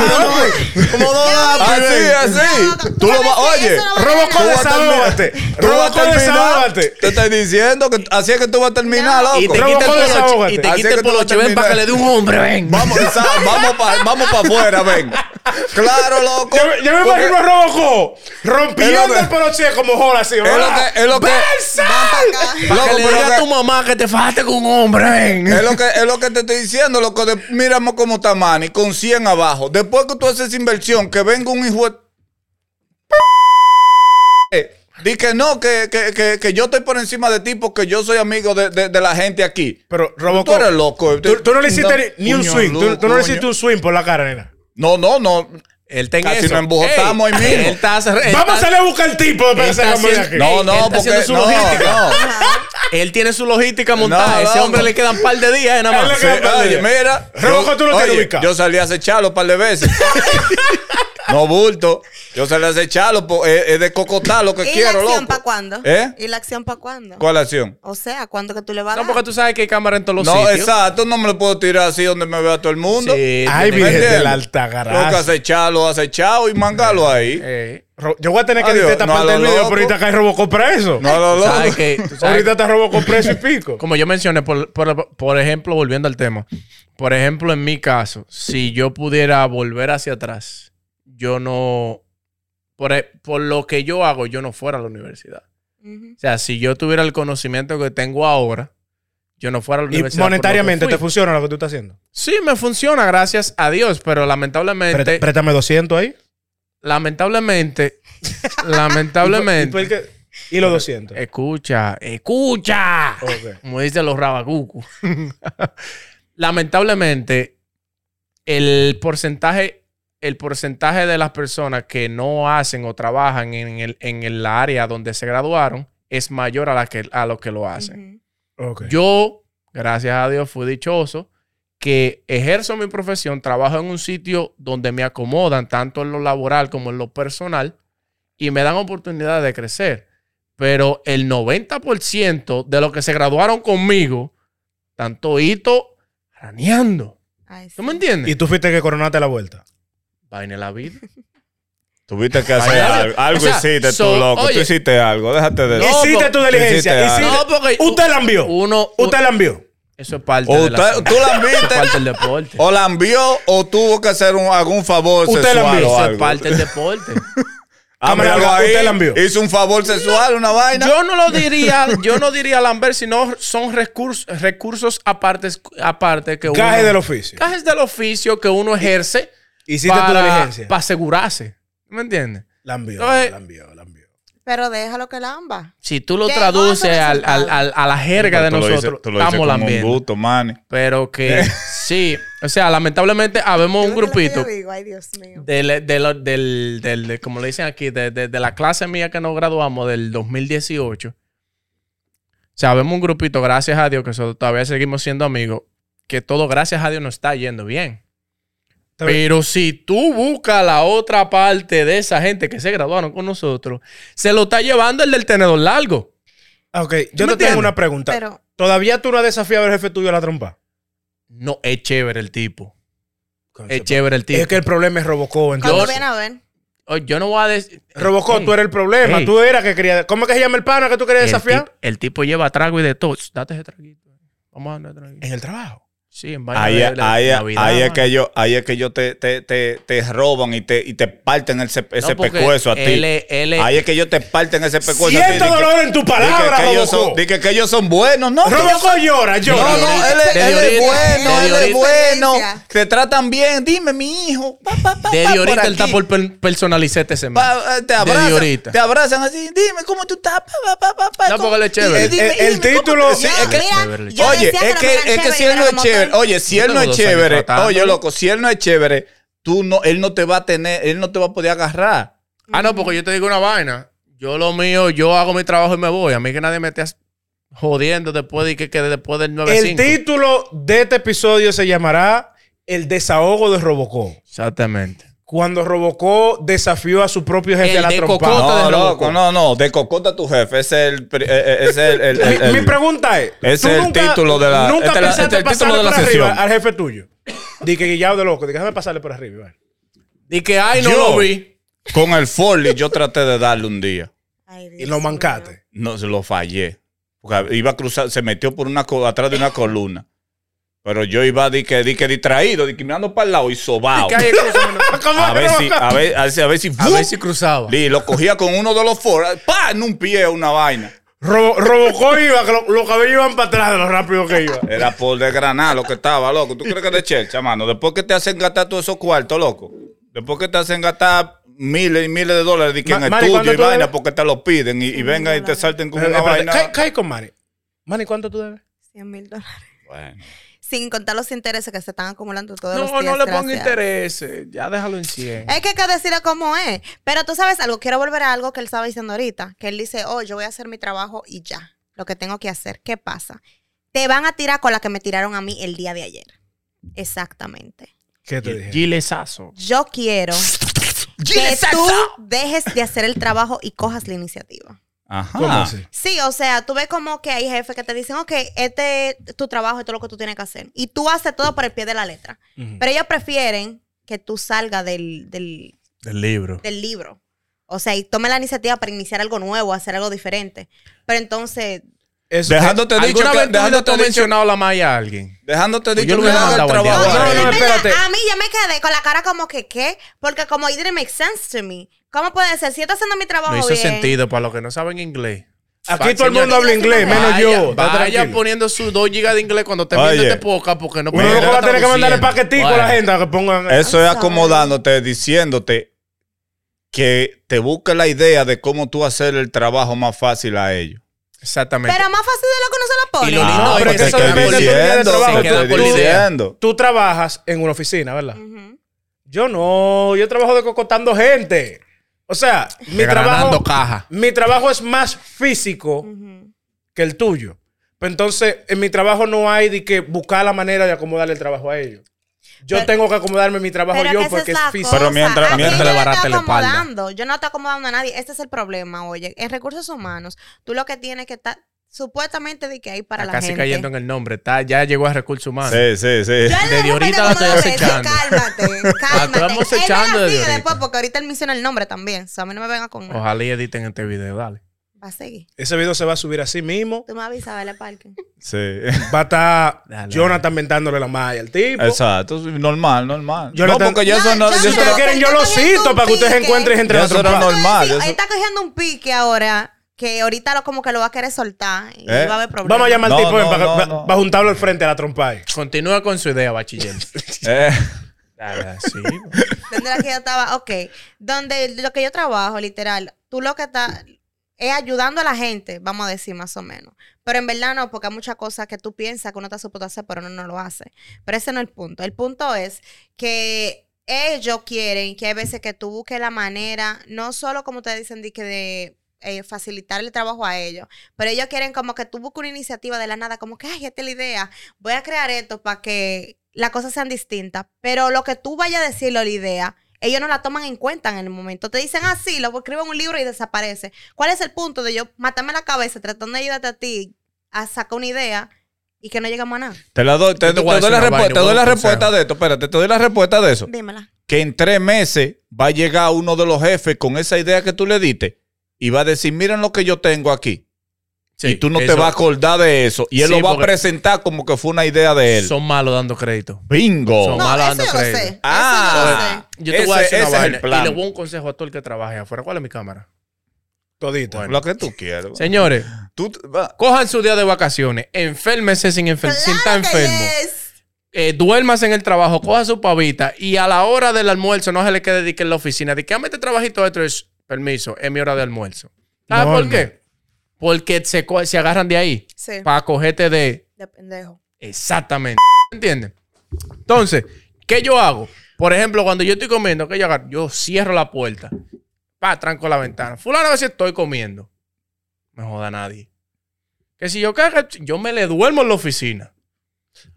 Speaker 1: Como no Así, así.
Speaker 3: No,
Speaker 1: Tú lo vas, oye,
Speaker 3: no
Speaker 4: Robocop, desahógate. Robocop.
Speaker 1: Te estoy diciendo que así es que tú vas a terminar,
Speaker 3: No.
Speaker 1: loco.
Speaker 2: Y te quita el. Y te quita el poloche. Ven para que le dé un hombre, ven.
Speaker 1: Vamos, vamos para afuera, ven. Claro, loco.
Speaker 4: Yo, me- imagino a Robocop rompiendo el poloche como jola así.
Speaker 1: Es lo que, es lo que, Loco,
Speaker 2: que le
Speaker 1: pero
Speaker 2: diga
Speaker 1: que-
Speaker 2: a tu mamá que te fajaste con un hombre,
Speaker 1: es lo que es lo que te estoy diciendo, loco. De, mírame cómo está Manny, con 100 abajo. Después que tú haces esa inversión, que venga un hijo de... Di que no, que, que, que, que yo estoy por encima de ti porque yo soy amigo de, de- de la gente aquí.
Speaker 4: Pero
Speaker 1: Tú
Speaker 4: Robocop,
Speaker 1: eres loco.
Speaker 4: tú, tú no le hiciste ni, ni un swing. Tú, tú no le hiciste un swing por la cara, nena.
Speaker 1: No, no, no.
Speaker 2: Él está en
Speaker 1: Casi
Speaker 2: eso.
Speaker 1: nos embojotamos
Speaker 2: Ey,
Speaker 1: ahí mismo.
Speaker 2: Él está, él
Speaker 4: Vamos a salir a buscar el tipo de hombre de
Speaker 2: haciendo-
Speaker 4: aquí.
Speaker 1: No, no,
Speaker 2: él está
Speaker 1: porque
Speaker 2: haciendo su
Speaker 1: no,
Speaker 2: logística.
Speaker 1: no.
Speaker 2: Él tiene su logística montada.
Speaker 1: No,
Speaker 2: Ese hombre le quedan un par de días, eh, nada
Speaker 4: Él
Speaker 2: más.
Speaker 4: le
Speaker 1: Sí,
Speaker 4: queda
Speaker 1: oye, mira.
Speaker 4: Rojo, tú lo tienes
Speaker 1: oye,
Speaker 4: ubicado.
Speaker 1: Yo salí a acecharlo un par de veces. no bulto. Yo a acecharlo. po- Es, es de cocotar lo que
Speaker 3: ¿Y
Speaker 1: quiero,
Speaker 3: la acción para cuándo?
Speaker 1: ¿Eh?
Speaker 3: ¿Y la acción para cuándo?
Speaker 1: ¿Cuál acción?
Speaker 3: O sea, ¿cuándo que tú le vas a
Speaker 2: No,
Speaker 3: dar?
Speaker 2: porque tú sabes que hay cámara en todos los
Speaker 1: No,
Speaker 2: sitios.
Speaker 1: exacto. No me lo puedo tirar así donde me vea todo el mundo.
Speaker 2: Sí,
Speaker 4: Ay, Virgen
Speaker 1: ¿Me
Speaker 4: de la alta
Speaker 1: Tengo que
Speaker 4: gracia.
Speaker 1: acecharlo, acechado y mangarlo ahí.
Speaker 2: Eh,
Speaker 4: Yo voy a tener que
Speaker 1: Adiós,
Speaker 4: editar esta
Speaker 1: no
Speaker 4: parte del
Speaker 1: lo
Speaker 4: video, pero ahorita cae Robocop preso.
Speaker 1: No, no, no.
Speaker 2: que-
Speaker 4: Ahorita está Robocop preso y pico.
Speaker 2: Como yo mencioné, por, por- por ejemplo, volviendo al tema, por ejemplo, en mi caso, si yo pudiera volver hacia atrás, yo no, por, e- por lo que yo hago, yo no fuera a la universidad. O sea, si yo tuviera el conocimiento que tengo ahora, yo no fuera a la universidad.
Speaker 4: monetariamente te funciona lo que tú estás haciendo.
Speaker 2: Sí, me funciona, gracias a Dios, pero lamentablemente,
Speaker 4: Pré- Préstame 200 ahí.
Speaker 2: lamentablemente,
Speaker 4: ¿Y tú el
Speaker 2: lamentablemente,
Speaker 4: que- Y los 200.
Speaker 2: escucha, escucha. Como dicen los rabacucos. Lamentablemente, el porcentaje, el porcentaje de las personas que no hacen o trabajan en el, en el área donde se graduaron es mayor a, la que, a los que lo hacen.
Speaker 3: Ujú.
Speaker 4: Ok.
Speaker 2: Yo, gracias a Dios, fui dichoso que ejerzo mi profesión, trabajo en un sitio donde me acomodan tanto en lo laboral como en lo personal y me dan oportunidad de crecer. Pero el 90% de los que se graduaron conmigo, tanto hito raneando.
Speaker 3: Ay, sí.
Speaker 2: ¿Tú me entiendes?
Speaker 4: Y tú fuiste que coronaste la vuelta.
Speaker 2: Vaina la vida.
Speaker 1: Tuviste que hacer algo. Algo
Speaker 2: o sea,
Speaker 1: hiciste
Speaker 2: so-
Speaker 1: tú, loco.
Speaker 2: oye.
Speaker 1: tú hiciste algo. Déjate de
Speaker 2: No,
Speaker 4: hiciste tu diligencia.
Speaker 1: hiciste
Speaker 2: No, porque
Speaker 4: Usted la envió.
Speaker 2: uno,
Speaker 4: Usted la envió.
Speaker 2: eso es parte
Speaker 1: O
Speaker 2: de la
Speaker 1: tú la
Speaker 2: Eso es
Speaker 1: viste.
Speaker 2: parte del deporte.
Speaker 1: O la envió o tuvo que hacer un- algún favor
Speaker 4: Usted la
Speaker 1: sexual
Speaker 4: envió,
Speaker 1: o
Speaker 2: Eso es parte del deporte.
Speaker 1: Ah, míralo ahí.
Speaker 4: usted la envió.
Speaker 1: Hizo un favor sexual, una vaina.
Speaker 2: Yo no lo diría, yo no diría Lambert, sino son recursos, recursos apartes, aparte que uno.
Speaker 4: Caje del oficio.
Speaker 2: Cajes del oficio que uno ejerce
Speaker 4: Hiciste tu
Speaker 2: para,
Speaker 4: diligencia.
Speaker 2: para asegurarse. ¿Me entiendes?
Speaker 4: La envió,
Speaker 2: Entonces-
Speaker 4: la envió, la envió.
Speaker 3: Pero déjalo que lamba.
Speaker 2: Si tú lo traduces al- al- al- a la jerga de nosotros, estamos
Speaker 1: un
Speaker 2: lambiendo.
Speaker 1: gusto, man.
Speaker 2: Pero que sí, o sea, lamentablemente habemos un
Speaker 3: ¿Qué es lo que
Speaker 2: grupito
Speaker 3: yo digo? Ay, Dios mío.
Speaker 2: del, del, del, del- de- como le dicen aquí, de, de- de la clase mía que nos graduamos del 2018. O sea, vemos un grupito, gracias a Dios, que todavía seguimos siendo amigos, que todo, gracias a Dios, nos está yendo bien. Pero si tú buscas la otra parte de esa gente que se graduaron con nosotros, se lo está llevando el del tenedor largo.
Speaker 4: Ah, Ok, yo te tengo una pregunta.
Speaker 3: Pero,
Speaker 4: ¿Todavía tú no has desafiado al jefe tuyo a la trompa?
Speaker 2: No, es chévere el tipo. Es chévere el tipo.
Speaker 4: Es que el problema es Robocó.
Speaker 3: cuando
Speaker 4: entonces.
Speaker 3: a ver.
Speaker 2: Oye, yo no voy a decir.
Speaker 4: Robocó, tú eres el problema.
Speaker 2: Ey.
Speaker 4: Tú eras que querías. ¿Cómo es que se llama el pana que tú querías
Speaker 2: el,
Speaker 4: desafiar?
Speaker 2: tip- el tipo lleva trago y de todo. Date ese traguito. Vamos a darle traguito.
Speaker 4: En el trabajo.
Speaker 2: Sí, en vaina
Speaker 1: Ahí,
Speaker 2: de-
Speaker 1: es-
Speaker 2: de
Speaker 1: ahí, es-
Speaker 2: Navidad,
Speaker 1: ahí es que ellos, ahí es que ellos te, te, te, te roban y te, y te parten ese, ese
Speaker 2: No,
Speaker 1: pescuezo a ti.
Speaker 2: él es- él es-
Speaker 1: ahí es que ellos te parten ese pescuezo a ti.
Speaker 4: Siento
Speaker 1: Di que-
Speaker 4: dolor en tu
Speaker 1: di que-
Speaker 4: palabra,
Speaker 1: que, ellos son, di que, que ellos son buenos, ¿no? ellos
Speaker 4: Robocó llora,
Speaker 1: No,
Speaker 4: llora.
Speaker 1: no, él es,
Speaker 2: De
Speaker 1: él es bueno,
Speaker 2: de
Speaker 1: él es bueno. Te tratan bien. Dime, mi hijo. Pa, pa, pa, pa,
Speaker 2: ahorita él está por per- personalizarte ese man.
Speaker 1: Pa- eh, te abrazan, te abrazan así. Dime cómo tú estás. Pa, pa, pa, pa, pa,
Speaker 2: No,
Speaker 1: ¿cómo-
Speaker 2: porque él es chévere.
Speaker 4: El- el
Speaker 1: dime, ¿cómo
Speaker 4: título-
Speaker 3: yo
Speaker 1: Oye, es
Speaker 3: no
Speaker 1: que, que
Speaker 3: chévere,
Speaker 1: chévere, oye, si él no es chévere, oye, loco, si él no es chévere, tú no, él no te va a tener, él no te va a poder agarrar.
Speaker 2: Ah, no, porque yo te digo una vaina. Yo lo mío, yo hago mi trabajo y me voy. A mí que nadie me esté jodiendo después de que, que después del
Speaker 4: El
Speaker 2: 9-5.
Speaker 4: título de este episodio se llamará El desahogo de Robocó.
Speaker 2: Exactamente.
Speaker 4: Cuando Robocó desafió a su propio jefe
Speaker 2: El
Speaker 4: a la
Speaker 2: de
Speaker 4: trompa.
Speaker 1: No,
Speaker 2: de
Speaker 1: loco, no, no, de cocota tu jefe, ese es el, es el, el- el-
Speaker 4: Mi, pregunta es:
Speaker 1: Ese
Speaker 4: ¿tú
Speaker 1: es el título de la-
Speaker 4: Nunca
Speaker 1: este
Speaker 4: pensaste
Speaker 1: este el título de la
Speaker 4: arriba
Speaker 1: sesión.
Speaker 4: al jefe tuyo. Di que guillado de loco. Di que déjame pasarle por arriba. vale.
Speaker 2: Que, ay, no
Speaker 1: Yo-
Speaker 2: lo vi.
Speaker 1: con el Forley yo traté de darle un día.
Speaker 3: Ay,
Speaker 4: Y lo mancaste.
Speaker 1: No, se lo fallé. Porque iba a cruzar, se metió por una atrás de una columna. Pero yo iba di que, di que distraído, di que mirando para el lado y sobao.
Speaker 2: Que hay cosas-
Speaker 4: ¿Cómo
Speaker 1: A
Speaker 4: que
Speaker 1: ver si, a ver, a ver si, a ver si,
Speaker 2: A ver si cruzaba.
Speaker 1: Lo cogía con uno de los foros, pa, en un pie, una vaina.
Speaker 4: Robo- Robocó iba, que lo- los cabellos iban para atrás de lo rápido que iba.
Speaker 1: Era por desgranar lo que estaba, loco. ¿Tú crees que es de chelcha, mano? Después que te hacen gastar todos esos cuartos, loco. Después que te hacen gastar miles y miles de dólares de que
Speaker 4: Ma-
Speaker 1: en el tuyo
Speaker 4: ¿cuánto
Speaker 1: y vaina
Speaker 4: debes?
Speaker 1: porque te lo piden y, y vengan y te salten con
Speaker 4: Eh,
Speaker 1: una
Speaker 4: espérate,
Speaker 1: vaina.
Speaker 4: cae, cae con Manny. Manny, ¿cuánto tú debes?
Speaker 3: 100 mil dólares.
Speaker 1: Bueno.
Speaker 3: Sin contar los intereses que se están acumulando todos los
Speaker 2: No,
Speaker 3: días.
Speaker 2: no le ponga interés. Ya déjalo en 100.
Speaker 3: Es que hay que decirle cómo es. Pero tú sabes algo, quiero volver a algo que él estaba diciendo ahorita. Que él dice, oh, yo voy a hacer mi trabajo y ya. Lo que tengo que hacer. ¿Qué pasa? Te van a tirar con la que me tiraron a mí el día de ayer. Exactamente.
Speaker 4: ¿Qué te dije?
Speaker 2: Gilesazo.
Speaker 3: Yo quiero que tú dejes de hacer el trabajo y cojas la iniciativa.
Speaker 1: Ajá.
Speaker 4: ¿Cómo así?
Speaker 3: Sí, o sea, tú ves como que hay jefes que te dicen, ok, este es tu trabajo, esto es lo que tú tienes que hacer. Y tú haces todo por el pie de la letra. Pero ellos prefieren que tú salgas del, del,
Speaker 2: Del libro.
Speaker 3: del libro. O sea, y tome la iniciativa para iniciar algo nuevo, hacer algo diferente. Pero entonces,
Speaker 4: Eso-
Speaker 1: Dejándote dicho
Speaker 2: ¿Alguna
Speaker 1: que, dejándote dicho,
Speaker 2: mencionado la malla a alguien?
Speaker 1: dejándote
Speaker 2: Pues
Speaker 1: dicho que haga el trabajo.
Speaker 4: No, no, espérate.
Speaker 3: A mí ya me quedé con la cara como que, ¿qué? Porque como it didn't make sense to me. ¿Cómo puede ser? Si yo estoy haciendo mi trabajo
Speaker 2: No hizo
Speaker 3: bien.
Speaker 2: sentido para los que no saben inglés.
Speaker 4: Aquí todo el mundo habla inglés, menos
Speaker 2: vaya,
Speaker 4: yo. Está
Speaker 2: Vaya
Speaker 4: tranquilo.
Speaker 2: poniendo sus 2 gigas de inglés cuando te este poca porque no
Speaker 4: Uno
Speaker 2: puede
Speaker 4: luego va a tener que mandarle paquetico a la gente a que pongan.
Speaker 1: Eso es acomodándote, diciéndote que te busque la idea de cómo tú hacer el trabajo más fácil a ellos.
Speaker 2: Exactamente.
Speaker 3: Pero más fácil de lo que uno se lo pone.
Speaker 2: Y lo lindo
Speaker 4: No,
Speaker 2: es
Speaker 4: pero
Speaker 2: que
Speaker 4: eso depende de tu día de trabajo.
Speaker 2: la idea.
Speaker 1: diciendo.
Speaker 4: Tú trabajas en una oficina, ¿verdad? Yo no, yo trabajo decocotando gente. O sea, mi trabajo,
Speaker 2: caja.
Speaker 4: mi trabajo es más físico que el tuyo. Pero entonces, en mi trabajo no hay de que buscar la manera de acomodarle el trabajo a ellos. Yo
Speaker 3: Pero-
Speaker 4: tengo que acomodarme mi trabajo yo porque es físico.
Speaker 1: Pero mientras- mientras
Speaker 3: yo
Speaker 2: le
Speaker 3: no
Speaker 2: barate
Speaker 3: estoy
Speaker 2: la espalda.
Speaker 3: acomodando. Yo no estoy acomodando a nadie. Este es el problema, oye. En recursos humanos, tú lo que tienes que estar supuestamente de que hay para
Speaker 2: Está
Speaker 3: la
Speaker 2: casi
Speaker 3: gente.
Speaker 2: cayendo en el nombre. Está, ya llegó a recursos humanos.
Speaker 1: Sí, sí, sí.
Speaker 3: Yo le
Speaker 2: Desde ahorita la estoy acechando.
Speaker 3: Cálmate, cálmate.
Speaker 2: estamos acechando
Speaker 3: la
Speaker 2: desde ahorita.
Speaker 3: después porque ahorita él menciona el nombre también. O sea, a mí no me venga con.
Speaker 2: Ojalá y editen este video, dale.
Speaker 3: Va a seguir.
Speaker 4: Ese video se va a subir así mismo.
Speaker 3: Tú me avisas, vale, parque.
Speaker 1: Sí.
Speaker 4: Va a estar
Speaker 2: Dale,
Speaker 4: Jonathan mentándole la malla al tipo.
Speaker 1: Exacto, normal, normal.
Speaker 4: Yo
Speaker 1: no, porque ya eso no,
Speaker 3: yo
Speaker 4: Si
Speaker 1: no-
Speaker 4: quieren, yo lo cito para que ustedes encuentren entre las
Speaker 1: eso era normal.
Speaker 3: Él está cogiendo un pique ahora que ahorita lo, como que lo va a querer soltar y
Speaker 1: ¿Eh?
Speaker 3: va a haber problemas.
Speaker 4: Vamos a llamar al
Speaker 1: No,
Speaker 4: tipo
Speaker 1: no,
Speaker 4: para,
Speaker 1: no,
Speaker 4: para-
Speaker 1: no.
Speaker 4: para juntarlo al frente a la trompa.
Speaker 2: Continúa con su idea, bachiller.
Speaker 1: Eh,
Speaker 2: Dale, sí.
Speaker 3: Donde que yo estaba, ok. Donde lo que yo trabajo, literal, tú lo que estás, es ayudando a la gente, vamos a decir más o menos. Pero en verdad no, porque hay muchas cosas que tú piensas que uno está supuesto a hacer, pero uno no lo hace. Pero ese no es el punto. El punto es que ellos quieren que hay veces que tú busques la manera, no solo como te dicen, de eh, facilitar el trabajo a ellos, pero ellos quieren como que tú busques una iniciativa de la nada, como que, ay, esta es la idea, voy a crear esto para que las cosas sean distintas, pero lo que tú vayas a decirle a la idea, ellos no la toman en cuenta en el momento. Te dicen así, lo escriben en un libro y desaparece. ¿Cuál es el punto de yo matarme la cabeza tratando de ayudarte a ti a sacar una idea y que no llegamos a nada?
Speaker 1: Te la doy, te, doy la, respu- te doy la respuesta de esto. Espérate, te doy la respuesta de eso.
Speaker 3: Dímela.
Speaker 1: Que en tres meses va a llegar uno de los jefes con esa idea que tú le diste y va a decir, miren lo que yo tengo aquí.
Speaker 2: Sí,
Speaker 1: y tú no te vas a acordar de eso. Y él
Speaker 2: Sí,
Speaker 1: lo va a presentar como que fue una idea de él.
Speaker 2: Son malos dando crédito.
Speaker 1: Bingo.
Speaker 2: Son-
Speaker 3: No,
Speaker 2: malo
Speaker 3: eso
Speaker 2: dando crédito.
Speaker 3: sé.
Speaker 1: Ah.
Speaker 2: Yo te voy a
Speaker 1: Ese-
Speaker 2: decir una
Speaker 1: ese es el
Speaker 2: vaina.
Speaker 1: plan.
Speaker 2: Y le voy a un consejo a todo el que trabaje afuera. ¿Cuál es mi cámara?
Speaker 4: Todita.
Speaker 2: Bueno.
Speaker 1: Lo que tú quieras.
Speaker 2: Señores,
Speaker 1: Tú-
Speaker 2: cojan su día de vacaciones. Enférmese sin, enfer-
Speaker 3: sé.
Speaker 2: sin estar
Speaker 3: Claro que
Speaker 2: enfermo.
Speaker 3: yes.
Speaker 2: eh, duermas en el trabajo, coja su pavita y a la hora del almuerzo no se le quede de que en la oficina. De que "Dame este trabajito esto es permiso, es mi hora de almuerzo. ¿Sabes
Speaker 4: No,
Speaker 2: por
Speaker 4: no.
Speaker 2: qué? Porque se, se agarran de ahí
Speaker 3: Sí,
Speaker 2: para cogerte de
Speaker 3: de pendejo.
Speaker 2: exactamente. ¿Entiendes? Entonces, ¿qué yo hago? Por ejemplo, cuando yo estoy comiendo, ¿qué yo hago? Yo cierro la puerta, pa, tranco la ventana. Fulano a si estoy comiendo. No me joda nadie. Que si yo cago, yo me le duermo en la oficina.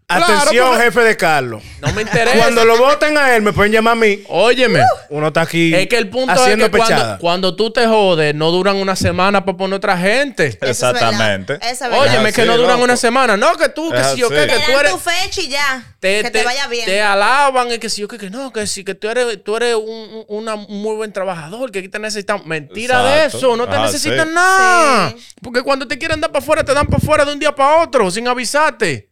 Speaker 4: Atención,
Speaker 2: Claro,
Speaker 4: jefe de Carlos.
Speaker 2: No me interesa.
Speaker 4: Cuando lo voten a él, me pueden llamar a mí.
Speaker 2: Óyeme.
Speaker 4: Uno está aquí
Speaker 2: Es que el punto
Speaker 4: haciendo
Speaker 2: es que cuando,
Speaker 4: pechada.
Speaker 2: cuando tú te jodes, no duran una semana para poner otra gente.
Speaker 1: Exactamente.
Speaker 3: Eso es verdad.
Speaker 2: Óyeme,
Speaker 1: Es
Speaker 2: que no duran
Speaker 1: loco.
Speaker 2: una semana. No, que tú, que si yo, que, que
Speaker 3: Te
Speaker 2: tú eres.
Speaker 3: tu fecha y ya.
Speaker 2: Te,
Speaker 3: que te, vaya bien.
Speaker 2: Te alaban y que si yo, que, que no, que si que tú eres, tú eres un, un- una- un muy buen trabajador, que aquí te necesitan. Mentira de eso, no te
Speaker 1: Ah,
Speaker 2: necesitan
Speaker 1: sí.
Speaker 2: nada.
Speaker 3: Sí.
Speaker 2: Porque cuando te quieren dar para afuera, te dan para afuera de un día para otro, sin avisarte.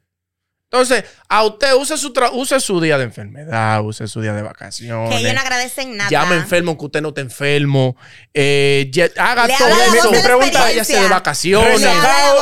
Speaker 2: Entonces, a usted use su, tra- use su día de enfermedad, use su día de vacaciones.
Speaker 3: que ellos no agradecen nada.
Speaker 2: Llame enfermo aunque usted no esté enfermo. Eh, ya- haga
Speaker 3: Le
Speaker 2: todo eso.
Speaker 3: de la
Speaker 2: Váyase de vacaciones.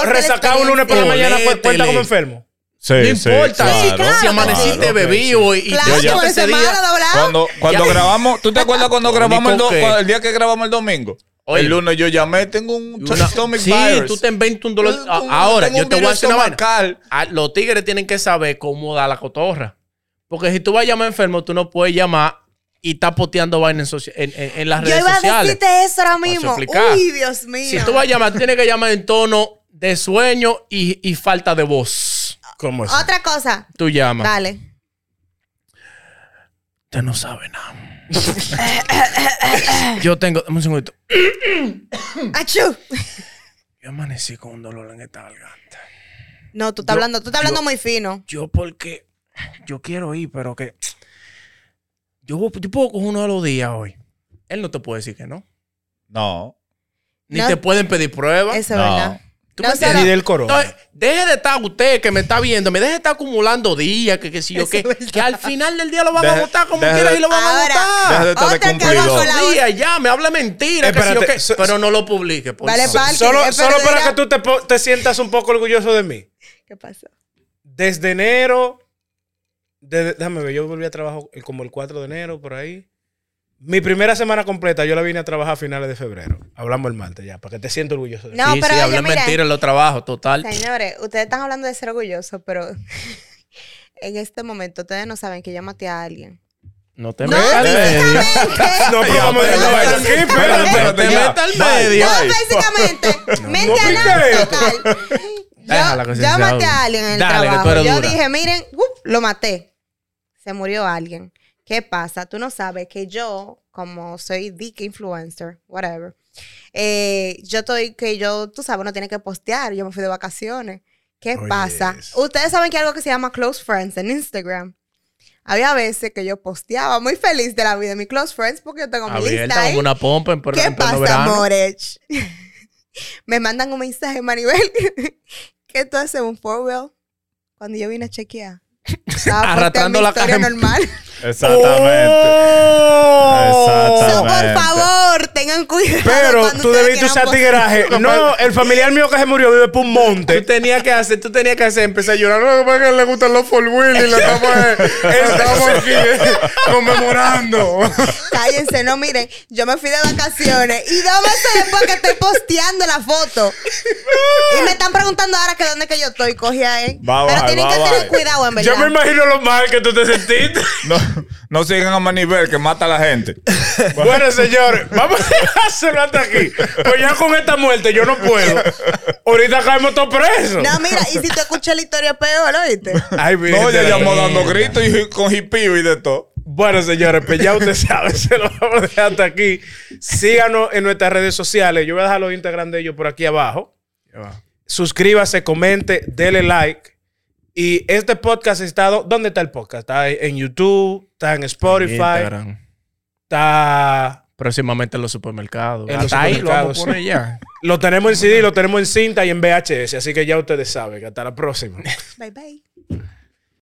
Speaker 4: Resacado, un lunes por la mañana cu- cuenta como enfermo.
Speaker 1: Sí,
Speaker 2: no
Speaker 1: sí,
Speaker 2: importa.
Speaker 3: Sí,
Speaker 2: si-
Speaker 3: claro
Speaker 2: si
Speaker 3: que
Speaker 2: amaneciste
Speaker 1: sí.
Speaker 2: bebido y,
Speaker 3: Claro,
Speaker 1: Yo-
Speaker 2: ese día.
Speaker 1: Cuando, cuando grabamos, ¿tú te acuerdas cuando grabamos el, do- el día que grabamos el domingo?
Speaker 2: Oye.
Speaker 1: el lunes yo llamé, tengo un
Speaker 2: Una-
Speaker 1: stomach
Speaker 2: sí,
Speaker 1: virus.
Speaker 2: tú te inventas un dolor.
Speaker 1: Un-
Speaker 2: Ahora, yo te voy a decir una vaina. Los tigres tienen que saber cómo da la cotorra. Porque si tú vas a llamar enfermo, tú no puedes llamar y estar poteando vaina en, en- en- en las
Speaker 3: Yo
Speaker 2: redes
Speaker 3: iba a
Speaker 2: sociales.
Speaker 3: decirte eso ahora mismo. Uy, Dios mío.
Speaker 2: Si tú vas a llamar, tienes que llamar en tono de sueño y, y falta de voz.
Speaker 4: ¿Cómo es?
Speaker 3: Otra cosa.
Speaker 2: Tú llamas.
Speaker 3: Dale.
Speaker 2: Usted no sabe nada. Yo tengo. dame un segundito.
Speaker 3: ¡Achú!
Speaker 2: Yo amanecí con un dolor en esta garganta.
Speaker 3: No, tú estás
Speaker 2: Yo-
Speaker 3: hablando, tú estás hablando
Speaker 2: yo-
Speaker 3: muy fino.
Speaker 2: Yo porque yo quiero ir, pero que yo, yo puedo coger uno de los días hoy. Él no te puede decir que no.
Speaker 1: No.
Speaker 2: Ni
Speaker 3: No.
Speaker 2: te pueden pedir pruebas.
Speaker 3: Eso es
Speaker 1: No.
Speaker 3: verdad.
Speaker 2: ¿Tú
Speaker 3: No
Speaker 2: me
Speaker 3: sé,
Speaker 2: entiendes?
Speaker 4: Ni del corona.
Speaker 2: Entonces, deje de estar usted que me está viendo, me deje de estar acumulando días, que, que si yo que, que al final del día lo van a
Speaker 1: Deje-
Speaker 2: votar como
Speaker 1: deje
Speaker 2: quieras y lo van a votar.
Speaker 1: Deja de estar
Speaker 2: Día, ya, me habla mentira, que si yo
Speaker 4: Espérate,
Speaker 2: qué,
Speaker 4: so-
Speaker 2: pero no lo publique. por
Speaker 3: Vale, parking,
Speaker 4: Solo, solo para que tú te, te sientas un poco orgulloso de mí.
Speaker 3: ¿Qué pasó?
Speaker 4: Desde enero, de- déjame ver, yo volví a trabajar el- como el 4 de enero, por ahí. Mi primera semana completa yo la vine a trabajar a finales de febrero. Hablamos el martes ya, para que te sientas orgulloso de.
Speaker 3: No,
Speaker 2: sí,
Speaker 3: pero
Speaker 2: sí,
Speaker 3: oye,
Speaker 2: habla
Speaker 3: mira.
Speaker 2: mentira en los trabajos, total.
Speaker 3: Señores, ustedes están hablando de ser orgullosos, pero en este momento ustedes no saben que yo maté a alguien.
Speaker 2: No te metas al medio.
Speaker 4: No, pero vamos a aquí,
Speaker 1: pero-
Speaker 2: te metas al medio.
Speaker 3: No,
Speaker 1: bye.
Speaker 3: físicamente. Mente total. Yo, maté a alguien en el
Speaker 2: Dale,
Speaker 3: trabajo. Yo
Speaker 2: dura.
Speaker 3: dije, miren, lo maté. Se murió alguien. ¿Qué pasa? Tú no sabes que yo, como soy dick influencer, whatever, eh, yo estoy, que yo, tú sabes, uno tiene que postear. Yo me fui de vacaciones. ¿Qué pasa? Ustedes saben que hay algo que se llama close friends en Instagram. Había veces que yo posteaba muy feliz de la vida de mi close friends porque yo tengo mi lista ahí.
Speaker 2: una pompa en,
Speaker 3: ¿Qué pasa,
Speaker 2: verano.
Speaker 3: Me mandan un mensaje, Maribel, que tú haces un forward cuando yo vine a chequear. Estaba
Speaker 2: Arrastrando
Speaker 3: posteando mi
Speaker 2: la caja
Speaker 3: normal.
Speaker 1: Exactamente.
Speaker 4: Oh.
Speaker 3: So, por
Speaker 1: Exactamente.
Speaker 3: favor, te Tengan cuidado.
Speaker 4: Pero tú debiste usar tigueraje. No, el familiar mío que se murió vive por un
Speaker 2: Tú
Speaker 4: monte.
Speaker 2: tenías que hacer, tú tenías que hacer, empezar a llorar. No, porque a él le gustan los Fort Willy. Le estamos, eh, estamos aquí eh, conmemorando.
Speaker 3: Cállense, no miren, yo me fui de vacaciones y dos meses después que estoy posteando la foto. Y me están preguntando ahora que dónde que yo estoy, cogí ahí. Pero tienen que tener cuidado, en verdad.
Speaker 4: Yo me imagino lo mal que tú te sentiste.
Speaker 1: No, no sigan a Manivel que mata a la gente.
Speaker 4: bueno, señores, vamos a hacerlo hasta aquí. Pues ya con esta muerte yo no puedo. Ahorita caemos todos presos.
Speaker 3: No, mira, y si te escuché la historia peor, ¿oíste?
Speaker 4: Ay,
Speaker 1: No,
Speaker 4: viste.
Speaker 1: ella llamó dando gritos y con hipío y de todo.
Speaker 4: Bueno, señores, pues ya usted sabe, se lo vamos a dejar hasta aquí. Síganos en nuestras redes sociales. Yo voy a dejar los Instagram de ellos por aquí abajo. Suscríbase, comente, dele like. Y este podcast está. ¿Dónde está el podcast? Está en YouTube, está en Spotify,
Speaker 2: Instagram.
Speaker 4: está.
Speaker 2: Próximamente en los supermercados.
Speaker 4: En los
Speaker 2: Hasta ahí lo vamos a
Speaker 4: supermercados, sí.
Speaker 2: ya.
Speaker 4: Lo tenemos en CD, lo tenemos en cinta y en VHS. Así que ya ustedes saben. Hasta la próxima.
Speaker 3: Bye, bye.